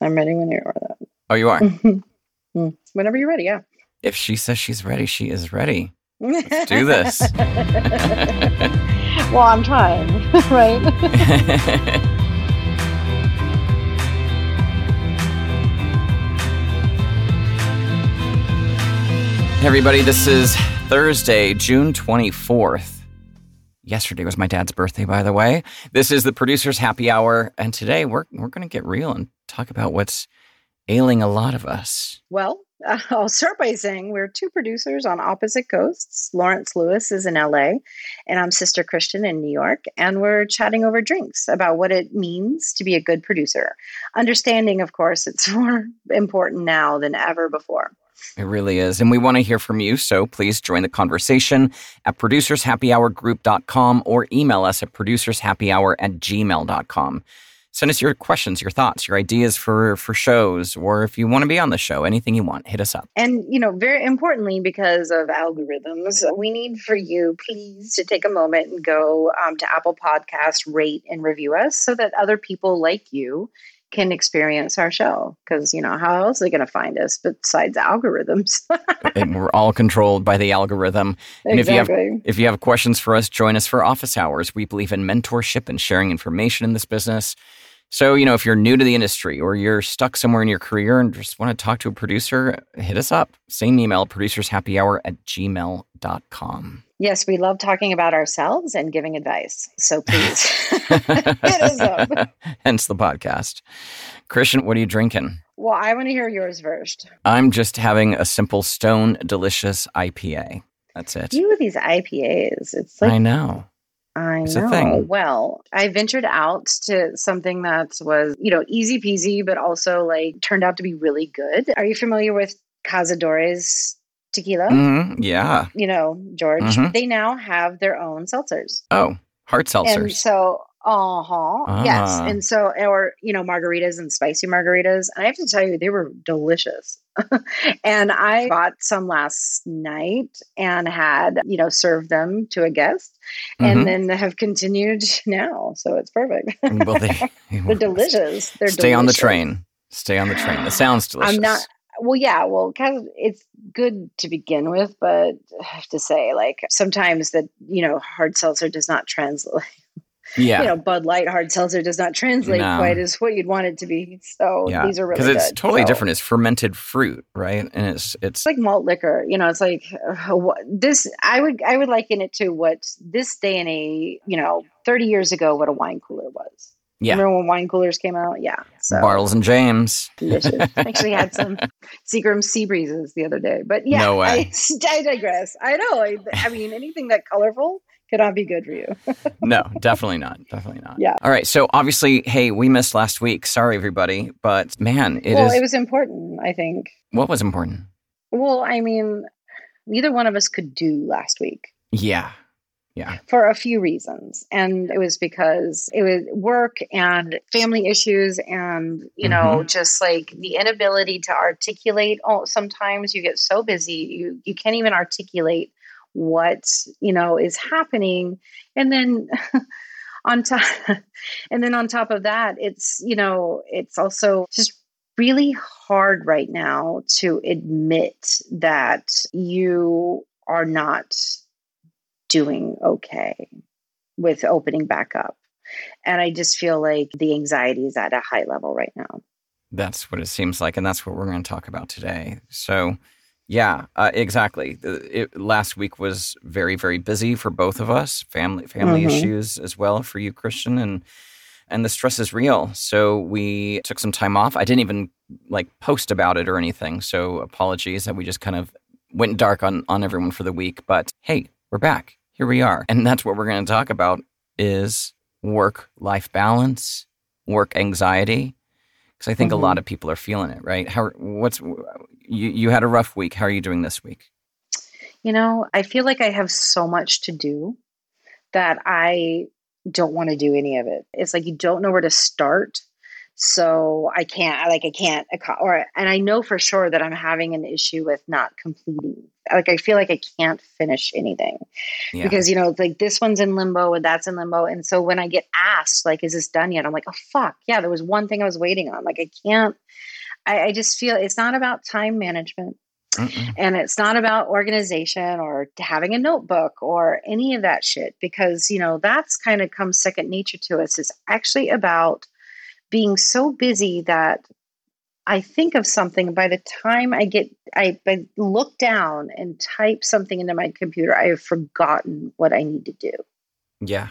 I'm ready when you are. Oh, you are. Mm, Whenever you're ready, yeah. if she says she's ready, she is ready. Let's do this. well, I'm trying, right? Hey, everybody, this is Thursday, June 24th. Yesterday was my dad's birthday, by the way. This is the producer's happy hour, and today we're, we're going to get real and talk about what's ailing a lot of us. well, I'll start by saying we're two producers on opposite coasts. Lawrence Lewis is in LA, and I'm Sister Christian in New York, and we're chatting over drinks about what it means to be a good producer. Understanding, of course, it's more important now than ever before. It really is. And we want to hear from you, so please join the conversation at producershappyhourgroup.com or email us at producershappyhour at gmail.com. Send us your questions, your thoughts, your ideas for, for shows, or if you want to be on the show, anything you want, hit us up. And, you know, very importantly, because of algorithms, we need for you, please, to take a moment and go um, to Apple Podcast, rate and review us so that other people like you can experience our show. Because, you know, how else are they going to find us besides algorithms? and we're all controlled by the algorithm. And if you have if you have questions for us, join us for office hours. We believe in mentorship and sharing information in this business. So, you know, if you're new to the industry or you're stuck somewhere in your career and just want to talk to a producer, hit us up. Same email, producershappyhour at gmail.com. Yes, we love talking about ourselves and giving advice. So please hit us up. Hence the podcast. Christian, what are you drinking? Well, I want to hear yours first. I'm just having a simple stone delicious IPA. That's it. You with these IPAs, it's like I know. I It's a know. thing. Well, I ventured out to something that was, you know, easy peasy, but also like turned out to be really good. Are you familiar with Cazadores tequila? hmm Yeah. You know, George, Mhm. they now have their own seltzers. Oh, hard And seltzers. so, uh huh. Yes. Ah. And so, or, you know, margaritas and spicy margaritas. And I have to tell you, they were delicious. and I bought some last night and had, you know, served them to a guest and mm-hmm. then have continued now. So it's perfect. well, they, They're delicious. They're Stay on the train. Stay on the train. It sounds delicious. I'm not. Well, yeah. Well, kind of. It's good to begin with, but I have to say, like sometimes that you know, hard seltzer does not translate. Yeah. You know, Bud Light hard seltzer does not translate No. quite as what you'd want it to be. So yeah. these are really Because it's good. totally So- different. It's fermented fruit, right? And it's it's It's like malt liquor. You know, it's like uh, what, this. I would I would liken it to what this day and a you know thirty years ago what a wine cooler was. yeah. Remember when wine coolers came out? Yeah. So Bartles and Jaymes. delicious. Actually had some Seagram sea breezes the other day, but yeah, No way. I, I digress. I know. I, I mean, anything that colorful cannot be good for you. No, definitely not. Definitely not. Yeah. All right. So obviously, hey, we missed last week. Sorry, everybody. But man, it is. well, it was important. I think. what was important? Well, I mean, neither one of us could do last week. Yeah. Yeah. for a few reasons. And it was because it was work and family issues and, you know, mm-hmm. just like the inability to articulate. Oh, sometimes you get so busy, you, you can't even articulate what, you know, is happening. And then on top, and then on top of that, it's, you know, it's also just really hard right now to admit that you are not doing okay with opening back up. And I just feel like the anxiety is at a high level right now. That's what it seems like, and that's what we're going to talk about today. So, yeah, uh, exactly. It, last week was very, very busy for both of us. Family, family Mhm. issues as well for you, Christian, and and the stress is real. So we took some time off. I didn't even like post about it or anything. So apologies that we just kind of went dark on on everyone for the week. But hey, we're back. Here we are, and that's what we're going to talk about is work life balance, work anxiety because I think Mhm. a lot of people are feeling it, right? How what's you you had a rough week. How are you doing this week? You know, I feel like I have so much to do that I don't want to do any of it. It's like you don't know where to start. So I can't, I like, I can't, or, and I know for sure that I'm having an issue with not completing like I feel like I can't finish anything yeah. because you know like this one's in limbo and that's in limbo, and so when I get asked like, "Is this done yet?" I'm like, "Oh fuck, yeah." There was one thing I was waiting on. Like I can't. I, I just feel it's not about time management. Mm-mm. And it's not about organization or having a notebook or any of that shit because, you know, that's kind of comes second nature to us. It's actually about being so busy that I think of something by the time I get, I, I look down and type something into my computer, I have forgotten what I need to do. Yeah.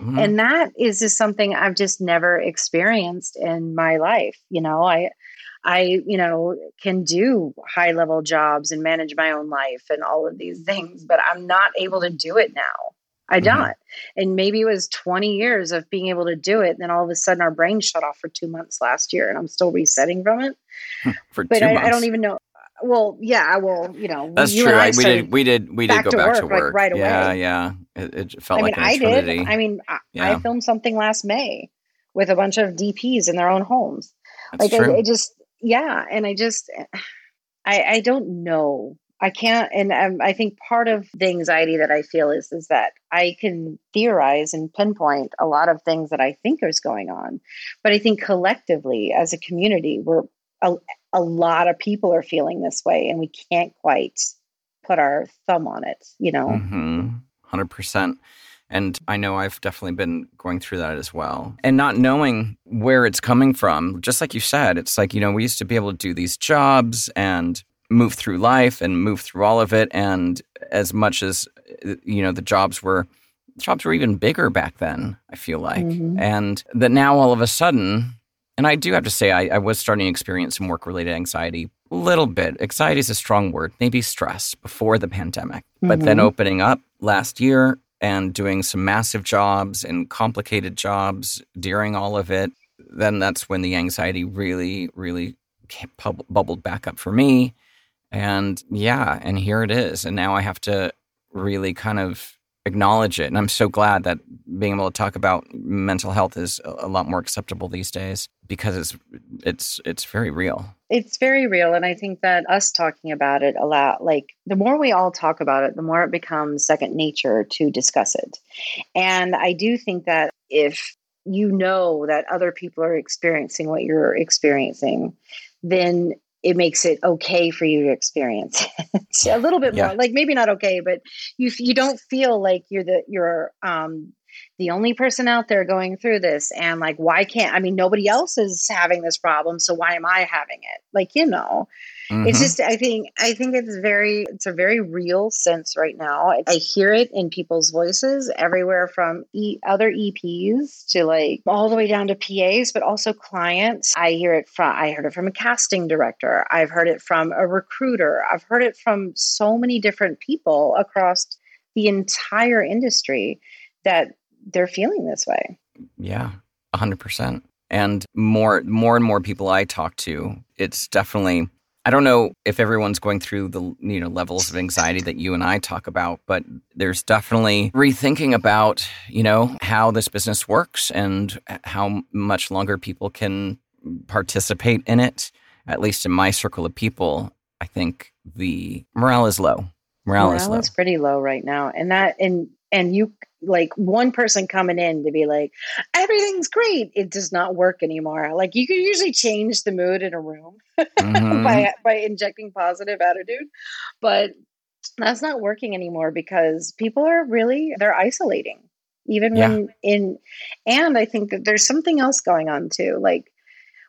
Mm-hmm. And that is just something I've just never experienced in my life. You know, I, I, you know, can do high level jobs and manage my own life and all of these things, but I'm not able to do it now. I mm-hmm. don't. And maybe it was 20 years of being able to do it. And then all of a sudden our brain shut off for two months last year and I'm still resetting from it. for but two I, months. I don't even know. Well, yeah, I will, you know, that's true. I, we did, we did, we did go back work, to work like, right away. Yeah. Yeah. It, it felt I like mean, I eternity. did. I mean, I, yeah. I, filmed something last May with a bunch of DPs in their own homes. That's like, true. I, it just, yeah and i just i i don't know. I can't and um, i think part of the anxiety that i feel is is that i can theorize and pinpoint a lot of things that i think is going on. But i think collectively as a community we're a, a lot of people are feeling this way and we can't quite put our thumb on it you know? Mm-hmm. 100% and I know I've definitely been going through that as well. And not knowing where it's coming from, just like you said, it's like, you know, we used to be able to do these jobs and move through life and move through all of it. And as much as, you know, the jobs were, jobs were even bigger back then, I feel like. Mm-hmm. And that now all of a sudden, and I do have to say, I, I was starting to experience some work related anxiety a little bit. Anxiety is a strong word, maybe stress before the pandemic. Mm-hmm. But then mm-hmm. opening up last year, and doing some massive jobs and complicated jobs during all of it, then that's when the anxiety really, really bubbled back up for me. And yeah, and here it is. And now I have to really kind of acknowledge it. And I'm so glad that being able to talk about mental health is a lot more acceptable these days because it's it's it's very real. It's very real and I think that us talking about it a lot like the more we all talk about it, the more it becomes second nature to discuss it. And I do think that if you know that other people are experiencing what you're experiencing, then it makes it okay for you to experience it a little bit yeah. more like maybe not okay but you you don't feel like you're the you're um the only person out there going through this and like why can't i mean nobody else is having this problem so why am i having it like you know Mm-hmm. It's just I think I think it's very it's a very real sense right now. I hear it in people's voices everywhere from e- other EPs to like all the way down to PAs, but also clients. I hear it from I heard it from a casting director. I've heard it from a recruiter. I've heard it from so many different people across the entire industry that they're feeling this way. Yeah, 100%. And more more and more people I talk to, it's definitely I don't know if everyone's going through the you know levels of anxiety that you and I talk about, but there's definitely rethinking about you know how this business works and how much longer people can participate in it. At least in my circle of people, I think the morale is low. Morale, morale is low. is pretty low right now, and that and and you like one person coming in to be like everything's great it does not work anymore like you can usually change the mood in a room mm-hmm. by by injecting positive attitude but that's not working anymore because people are really they're isolating even yeah. when in and i think that there's something else going on too like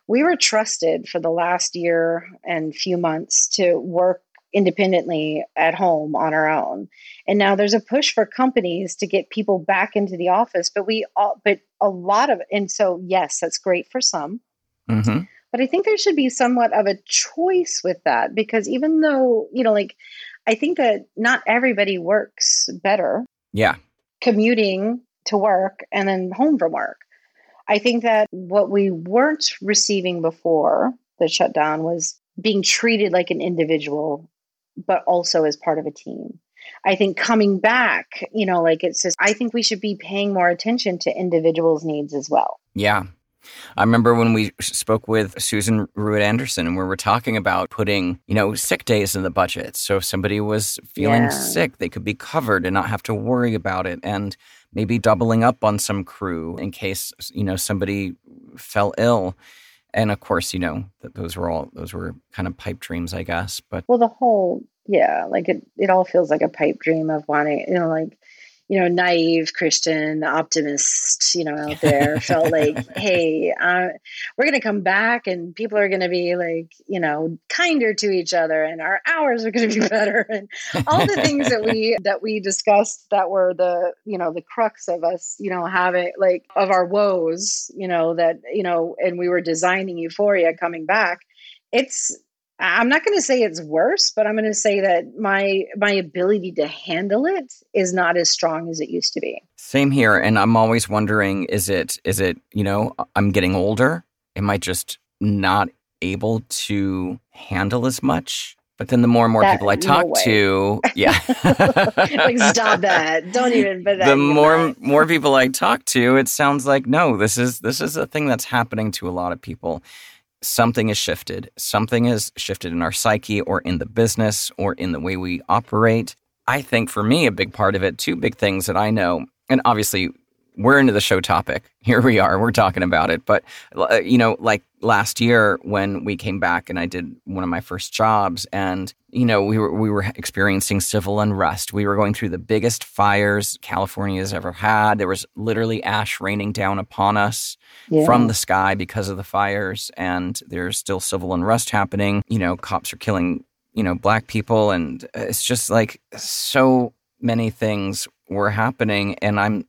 we were trusted for the last year and few months to work independently at home on our own. And now there's a push for companies to get people back into the office, but we all, but a lot of, and so yes, that's great for some. Mm-hmm. But I think there should be somewhat of a choice with that because even though, you know, like I think that not everybody works better. Yeah. Commuting to work and then home from work. I think that what we weren't receiving before the shutdown was being treated like an individual but also as part of a team. I think coming back, you know, like it says, I think we should be paying more attention to individuals' needs as well. Yeah. I remember when we spoke with Susan Ruud Anderson and we were talking about putting, you know, sick days in the budget. So if somebody was feeling yeah. sick, they could be covered and not have to worry about it. And maybe doubling up on some crew in case, you know, somebody fell ill. And of course, you know, that those were all those were kind of pipe dreams, I guess. But well, the whole yeah, like it, it all feels like a pipe dream of wanting, you know, like you know, naive Christian optimist, you know, out there felt like, hey, uh, we're going to come back and people are going to be like, you know, kinder to each other and our hours are going to be better and all the things that we that we discussed that were the, you know, the crux of us, you know, having like of our woes, you know, that, you know, and we were designing euphoria coming back. It's I'm not going to say it's worse, but I'm going to say that my my ability to handle it is not as strong as it used to be. Same here, and I'm always wondering: is it is it you know I'm getting older? Am I just not able to handle as much? But then the more and more that, people I talk no to, yeah, like stop that! Don't even. But the more more people I talk to, it sounds like no. This is this is a thing that's happening to a lot of people something has shifted. Something has shifted in our psyche or in the business or in the way we operate. I think for me, a big part of it, two big things that I know, and obviously we're into the show topic. Here we are, we're talking about it. But, uh, you know, like last year when we came back and I did one of my first jobs and, you know, we were, we were experiencing civil unrest. We were going through the biggest fires California has ever had. There was literally ash raining down upon us yeah. from the sky because of the fires. And there's still civil unrest happening. You know, cops are killing, you know, black people. And it's just like so many things were happening. And I'm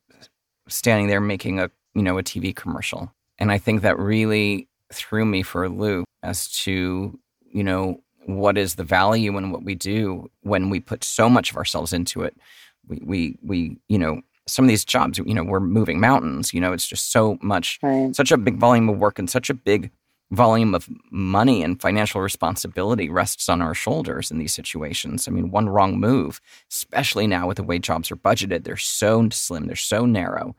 standing there making a you know a TV commercial, and I think that really threw me for a loop as to you know what is the value in what we do when we put so much of ourselves into it. We we we you know some of these jobs you know we're moving mountains. You know it's just so much, right. such a big volume of work and such a big volume of money and financial responsibility rests on our shoulders in these situations. I mean, one wrong move, especially now with the way jobs are budgeted, they're so slim, they're so narrow.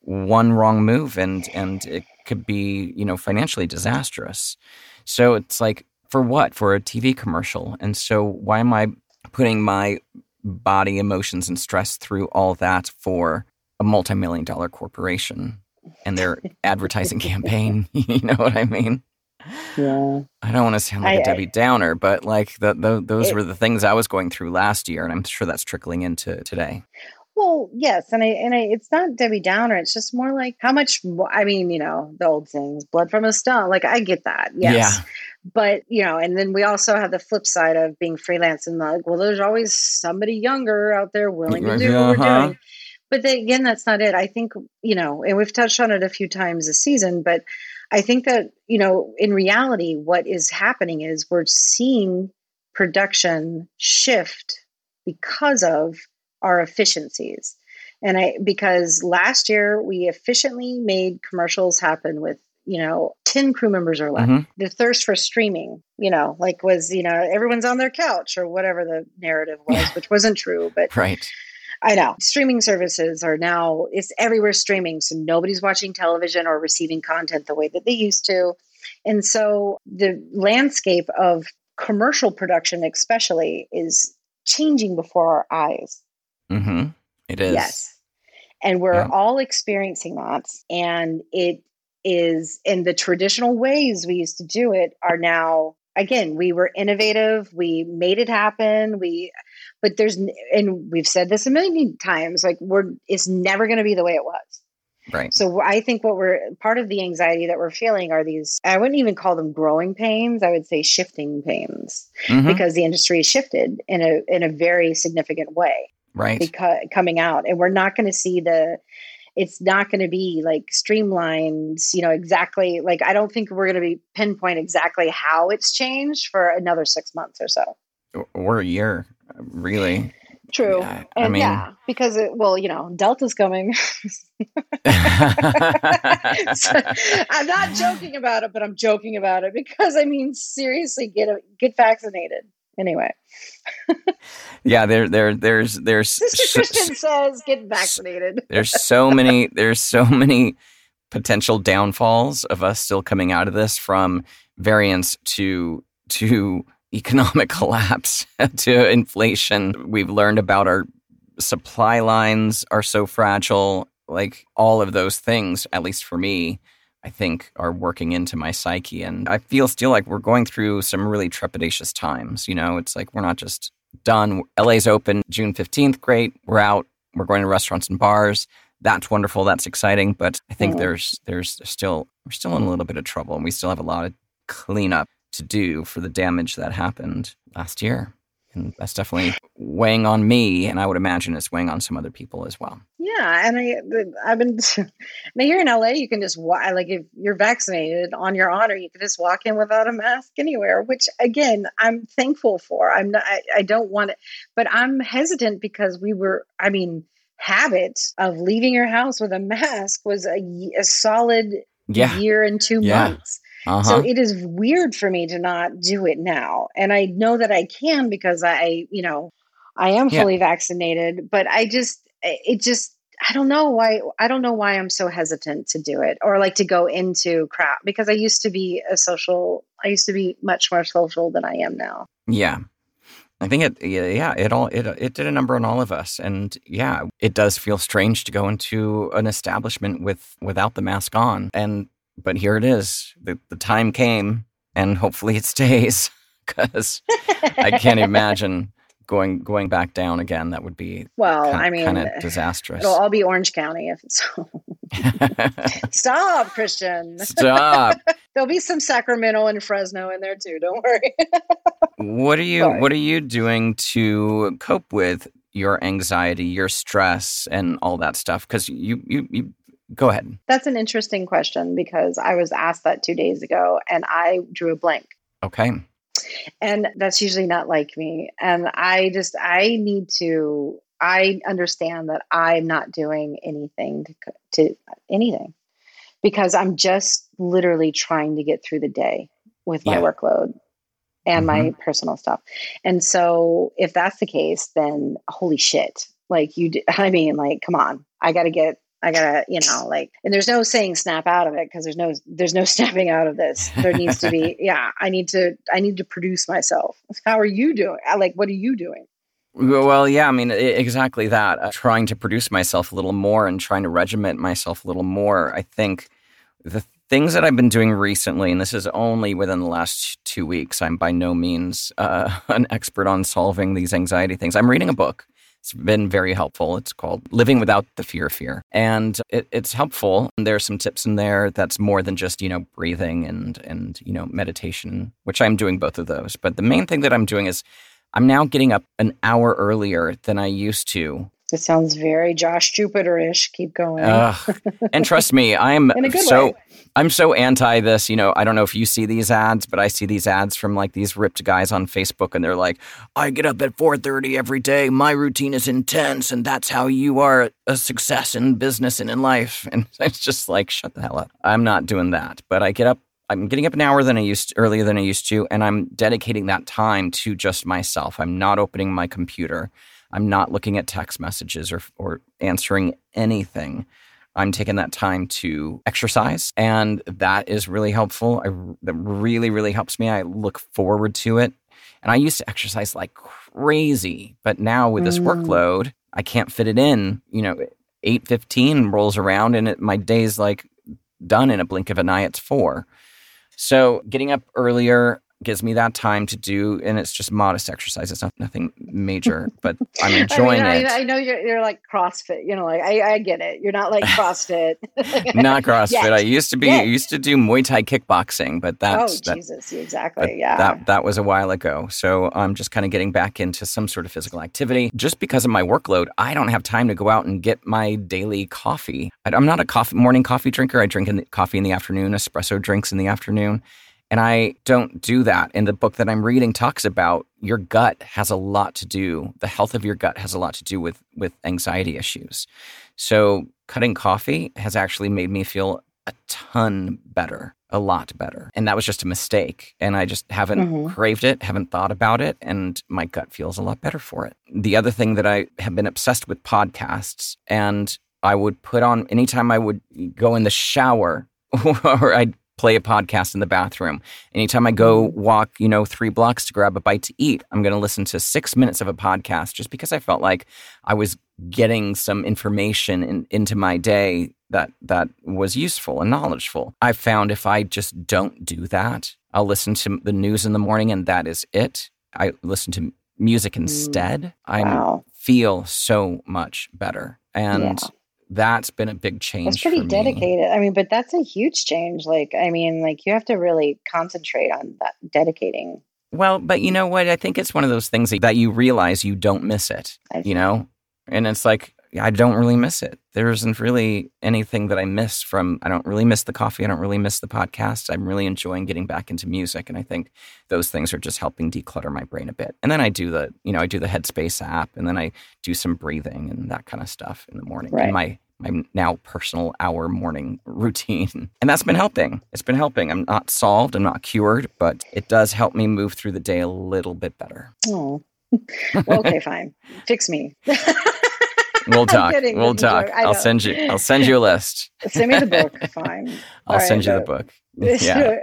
One wrong move and and it could be, you know, financially disastrous. So it's like for what? For a TV commercial. And so why am I putting my body emotions and stress through all that for a multi-million dollar corporation? And their advertising campaign. you know what I mean? Yeah. I don't want to sound like I, a Debbie Downer, but like the, the those it, were the things I was going through last year, and I'm sure that's trickling into today. Well, yes, and I and I, it's not Debbie Downer. It's just more like how much. I mean, you know, the old things, blood from a stone. Like I get that, yes. Yeah. But you know, and then we also have the flip side of being freelance and like, well, there's always somebody younger out there willing to do uh-huh. what we're uh-huh. doing. But the, again, that's not it. I think, you know, and we've touched on it a few times this season, but I think that, you know, in reality, what is happening is we're seeing production shift because of our efficiencies. And I, because last year we efficiently made commercials happen with, you know, 10 crew members or less. Mm-hmm. The thirst for streaming, you know, like was, you know, everyone's on their couch or whatever the narrative was, which wasn't true, but right I know streaming services are now it's everywhere streaming, so nobody's watching television or receiving content the way that they used to. And so the landscape of commercial production, especially, is changing before our eyes. Mm-hmm. It is. Yes. And we're yeah. all experiencing that. And it is in the traditional ways we used to do it are now again we were innovative. We made it happen. We but there's and we've said this a million times like we're it's never going to be the way it was. Right. So i think what we're part of the anxiety that we're feeling are these i wouldn't even call them growing pains. I would say shifting pains mm-hmm. because the industry has shifted in a in a very significant way right. because coming out and we're not going to see the it's not going to be like streamlined you know exactly like i don't think we're going to be pinpoint exactly how it's changed for another six months or so or a year really. True. Yeah, and I mean, yeah, because it, well, you know, Delta's coming. so, I'm not joking about it, but I'm joking about it because I mean, seriously, get a, get vaccinated anyway. yeah, there, there, there's, there's. Sister Christian says, get vaccinated. there's so many, there's so many potential downfalls of us still coming out of this from variants to to economic collapse to inflation. We've learned about our supply lines are so fragile. Like all of those things, at least for me, I think are working into my psyche. And I feel still like we're going through some really trepidatious times. You know, it's like we're not just done. LA's open June 15th. Great. We're out. We're going to restaurants and bars. That's wonderful. That's exciting. But I think mm-hmm. there's there's still we're still in a little bit of trouble and we still have a lot of cleanup to do for the damage that happened last year. And that's definitely weighing on me, and I would imagine it's weighing on some other people as well. Yeah, and I, I've been now here in LA. You can just like if you're vaccinated on your honor, you can just walk in without a mask anywhere. Which again, I'm thankful for. I'm not. I, I don't want it, but I'm hesitant because we were. I mean, habit of leaving your house with a mask was a, a solid yeah. year and two yeah. months. Uh-huh. So it is weird for me to not do it now. And I know that I can because I, you know, I am fully yeah. vaccinated, but I just, it just, I don't know why, I don't know why I'm so hesitant to do it or like to go into crap because I used to be a social, I used to be much more social than I am now. Yeah. I think it, yeah, it all it it did a number on all of us, and yeah, it does feel strange to go into an establishment with without the mask on, and but here it is. The, the time came, and hopefully it stays because I can't imagine going going back down again. That would be well, kinda, I mean, kind of disastrous. It'll all be Orange County if it's. Stop, Christian. Stop. There'll be some Sacramento and Fresno in there too. Don't worry. what are you Sorry. What are you doing to cope with your anxiety, your stress, and all that stuff? Because you you you Go ahead. That's an interesting question because I was asked that two days ago and I drew a blank. Okay. And that's usually not like me. And I just, I need to, I understand that I'm not doing anything to, to anything because I'm just literally trying to get through the day with my yeah. workload and mm-hmm. my personal stuff. And so if that's the case, then holy shit. Like you, I mean, like, come on, I got to get I gotta, you know, like, and there's no saying snap out of it because there's no, there's no snapping out of this. There needs to be, yeah, I need to, I need to produce myself. How are you doing? Like, what are you doing? Well, yeah, I mean, exactly that. Uh, trying to produce myself a little more and trying to regiment myself a little more. I think the things that I've been doing recently, and this is only within the last two weeks, I'm by no means uh, an expert on solving these anxiety things. I'm reading a book it's been very helpful. It's called Living Without the Fear of Fear. And it, it's helpful. And there's some tips in there that's more than just, you know, breathing and, and, you know, meditation, which I'm doing both of those. But the main thing that I'm doing is I'm now getting up an hour earlier than I used to it sounds very Josh Jupiter-ish. Keep going. Uh, and trust me, I'm so way. I'm so anti this. You know, I don't know if you see these ads, but I see these ads from like these ripped guys on Facebook, and they're like, "I get up at 4:30 every day. My routine is intense, and that's how you are a success in business and in life." And it's just like, shut the hell up. I'm not doing that. But I get up I'm getting up an hour than I used to, earlier than I used to, and I'm dedicating that time to just myself. I'm not opening my computer. I'm not looking at text messages or, or answering anything. I'm taking that time to exercise, and that is really helpful. I, that really, really helps me. I look forward to it. And I used to exercise like crazy, but now with this mm. workload, I can't fit it in. You know, eight fifteen rolls around, and it, my day's like done in a blink of an eye. It's four. So getting up earlier, gives me that time to do, and it's just modest exercise. It's not nothing major, but I'm enjoying I mean, it. I, I, know you're, you're like CrossFit, you know, like I, I get it. You're not like CrossFit. not CrossFit. I used to be Yet. used to do Muay Thai kickboxing, but that's oh that, Jesus, exactly. Yeah, that that was a while ago. So I'm just kind of getting back into some sort of physical activity. Just because of my workload, I don't have time to go out and get my daily coffee. I'm not a coffee morning coffee drinker. I drink in the, coffee in the afternoon, espresso drinks in the afternoon. And I don't do that. And the book that I'm reading talks about your gut has a lot to do, the health of your gut has a lot to do with, with anxiety issues. So cutting coffee has actually made me feel a ton better, a lot better. And that was just a mistake. And I just haven't mm-hmm. craved it, haven't thought about it, and my gut feels a lot better for it. The other thing that I have been obsessed with podcasts, and I would put on anytime I would go in the shower or I'd play a podcast in the bathroom. Anytime I go Mm-hmm. walk, you know, three blocks to grab a bite to eat, I'm going to listen to six minutes of a podcast just because I felt like I was getting some information in, into my day that that was useful and knowledgeful. I found if I just don't do that, I'll listen to the news in the morning and that is it. I listen to music instead. I Wow. feel so much better. And Yeah. That's been a big change. That's pretty dedicated. I mean, but that's a huge change. Like, I mean, like you have to really concentrate on that dedicating. Well, but you know what? I think it's one of those things that you realize you don't miss it, you know? And it's like, I don't really miss it. There isn't really anything that I miss from, I don't really miss the coffee. I don't really miss the podcast. I'm really enjoying getting back into music. And I think those things are just helping declutter my brain a bit. And then I do the, you know, I do the Headspace app and then I do some breathing and that kind of stuff in the morning Right. my, my now personal hour morning routine. And that's been helping. It's been helping. I'm not solved, I'm not cured, but it does help me move through the day a little bit better. Oh, well, okay, fine. Fix me. We'll talk. kidding, We'll talk. I'll send you. I'll send you a list. Send me the book. Fine. I'll All send right, you the uh, book. Yeah.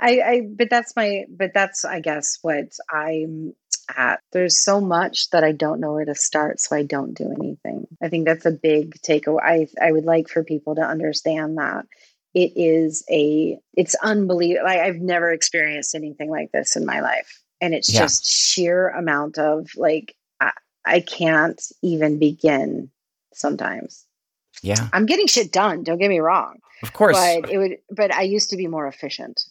I, I, but that's my, but that's, I guess, what I'm at. There's so much that I don't know where to start, so I don't do anything. I think that's a big takeaway. I, I would like for people to understand that it is a, it's unbelievable. Like I've never experienced anything like this in my life, and it's Yeah. just sheer amount of like, I, can't even begin. Sometimes Yeah. I'm getting shit done. Don't get me wrong Of course. but it would but i used to be more efficient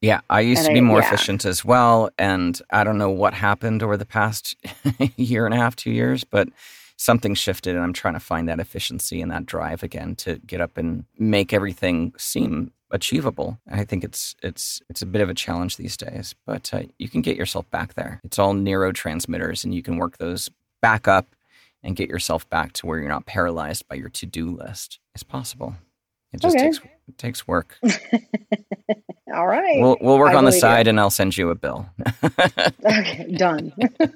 Yeah, I used And to be I- more yeah. efficient as well. And I don't know what happened over the past year and a half, two years, but something shifted. And I'm trying to find that efficiency and that drive again to get up and make everything seem achievable. I think it's it's it's a bit of a challenge these days, but uh, you can get yourself back there. It's all neurotransmitters, and you can work those back up and get yourself back to where you're not paralyzed by your to do list. It's possible. It just Okay. takes it takes work. all right We'll we'll work I on the side, and I'll send you a bill. okay done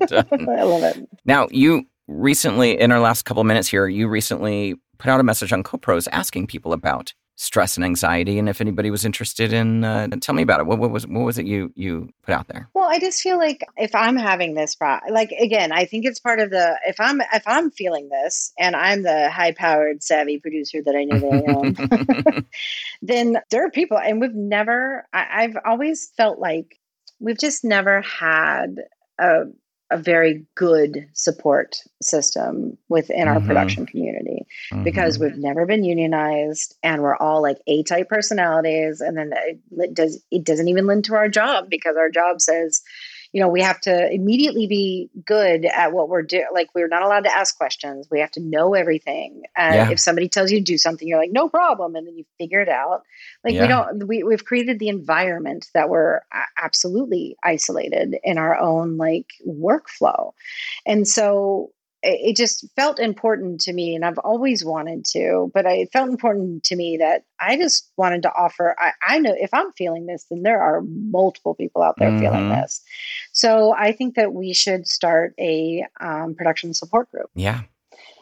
Done. i love it Now, you recently, in our last couple of minutes here, you recently put out a message on CoPros asking people about stress and anxiety, and if anybody was interested in, uh, tell me about it. What, what was what was it you you put out there? well i just feel like if i'm having this pro- like again i think it's part of the if i'm if i'm feeling this and i'm the high powered savvy producer that i know that i am then there are people and we've never I, i've always felt like we've just never had a, a very good support system within our Mhm. production community because Mhm. we've never been unionized and we're all like A type personalities. And then it does it doesn't even lend to our job because our job says, you know, we have to immediately be good at what we're doing. Like we're not allowed to ask questions. We have to know everything. And Yeah. if somebody tells you to do something, you're like, no problem. And then you figure it out. Like Yeah. we don't, we, we've created the environment that we're absolutely isolated in our own like workflow. And so it just felt important to me and i've always wanted to but it felt important to me that i just wanted to offer I, I know if i'm feeling this then there are multiple people out there feeling Mhm. this. So i think that we should start a um, production support group. Yeah,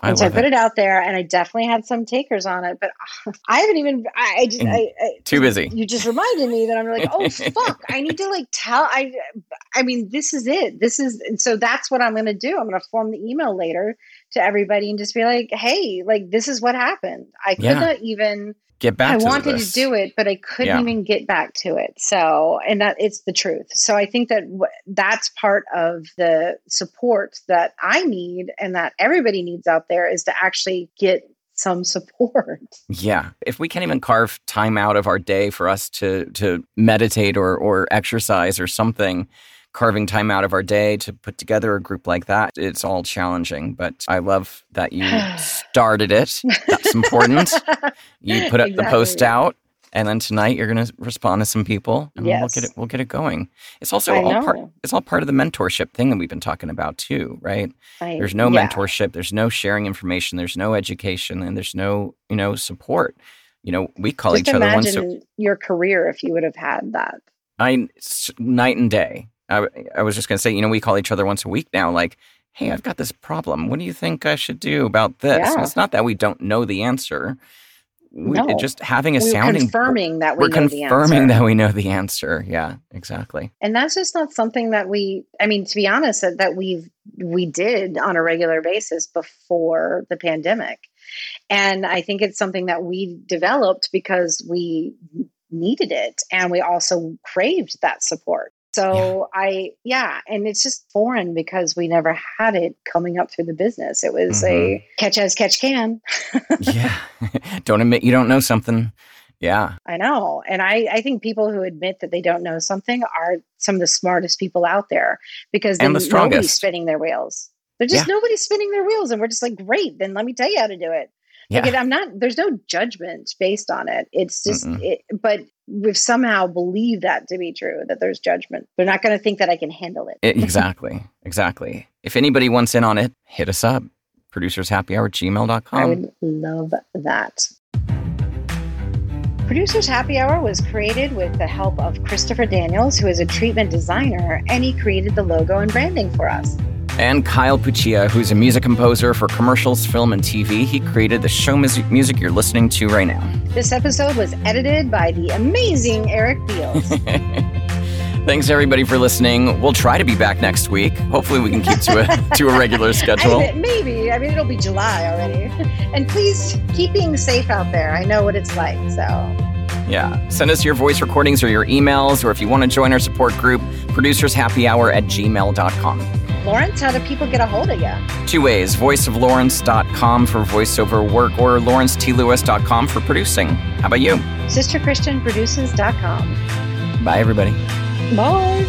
I and so I put it. it out there, and I definitely had some takers on it, but I haven't even. I, I just, mm. I, I, Too busy. You just reminded me that I'm like, oh fuck, I need to like tell. I, I mean, this is it. This is, and so that's what I'm going to do. I'm going to form the email later to everybody and just be like, hey, like this is what happened. I could Yeah. not even. Get back. I wanted this. to do it, but I couldn't Yeah. even get back to it. So, and that it's the truth. So, I think that w- that's part of the support that I need and that everybody needs out there is to actually get some support. Yeah. If we can't even carve time out of our day for us to to meditate or or exercise or something, carving time out of our day to put together a group like that, it's all challenging. But I love that you started it. That's important. You put up the post out. And then tonight you're going to respond to some people, and we'll get it. We'll get it going. It's also I all part. It's all part of the mentorship thing that we've been talking about too, right? I- There's no yeah. mentorship. There's no sharing information. There's no education, and there's no you know support. You know, we call Just each other once. imagine your career if you would have had that. I night and day. I, I was just gonna say, you know, we call each other once a week now. Like hey, I've got this problem. What do you think I should do about this? Yeah. It's not that we don't know the answer. We, No. just having a we're sounding confirming that we the confirming answer. that we know the answer. Yeah, exactly. and that's just not something that we i mean to be honest that, that we've we did on a regular basis before the pandemic and i think it's something that we developed because we needed it and we also craved that support so i yeah and it's just foreign because we never had it coming up through the business it was a mm-hmm. catch as catch can yeah. don't admit you don't know something. Yeah. I know. And I, I think people who admit that they don't know something are some of the smartest people out there because And the nobody's spinning their wheels. They're just nobody's spinning their wheels. And we're just like, great, then let me tell you how to do it. Yeah. Like, I'm not, there's no judgment based on it. It's just, it, but we've somehow believed that to be true, that there's judgment. They're not going to think that I can handle it. I- exactly. Exactly. If anybody wants in on it, hit us up. Producershappyhour at I would love that. Producers Happy Hour was created with the help of Christopher Daniels, who is a treatment designer, and he created the logo and branding for us. And Kyle Puccia, who's a music composer for commercials, film, and TV. He created the show music, music you're listening to right now. This episode was edited by the amazing Eric Beals. Thanks everybody for listening. We'll try to be back next week. Hopefully we can keep to a to a regular I schedule. mean, maybe. I mean, it'll be July already. And please keep being safe out there. I know what it's like. So, Yeah. Send us your voice recordings or your emails, or if you want to join our support group, producershappyhour at gmail.com. Lawrence, how do people get a hold of you? Two ways voiceoflawrence.com for voiceover work or lawrencetLewis.com for producing. How about you? SisterChristianProduces.com. Bye, everybody. Bye.